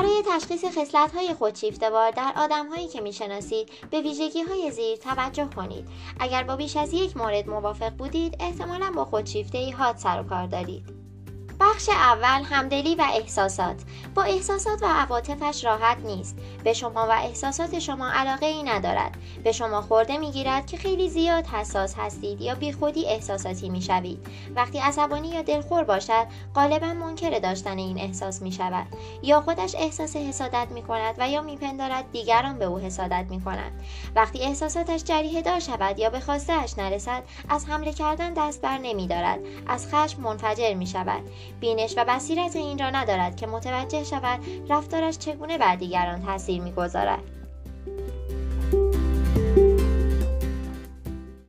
برای تشخیص خصلت‌های خودشیفته‌وار در آدم‌هایی که می‌شناسید به ویژگی‌های زیر توجه کنید. اگر با بیش از یک مورد موافق بودید، احتمالاً با خودشیفته‌ای حاد سر و کار دارید. بخش اول همدلی و احساسات. با احساسات و عواطفش راحت نیست. به شما و احساسات شما علاقه ای ندارد. به شما خورده می‌گیرد که خیلی زیاد حساس هستید یا بیخودی احساساتی می‌شوید. وقتی عصبانی یا دلخور باشد غالبا منکر داشتن این احساس می شود یا خودش احساس حسادت می کند و یا میپندارد دیگران به او حسادت می کنند وقتی احساساتش جریه دار شود یا به خواستهاش نرسد از حمله کردن دست بر نمی دارد از خشم منفجر می شود بینش و بصیرت این را ندارد که متوجه شود رفتارش چگونه بر دیگران تاثیر می‌گذارد.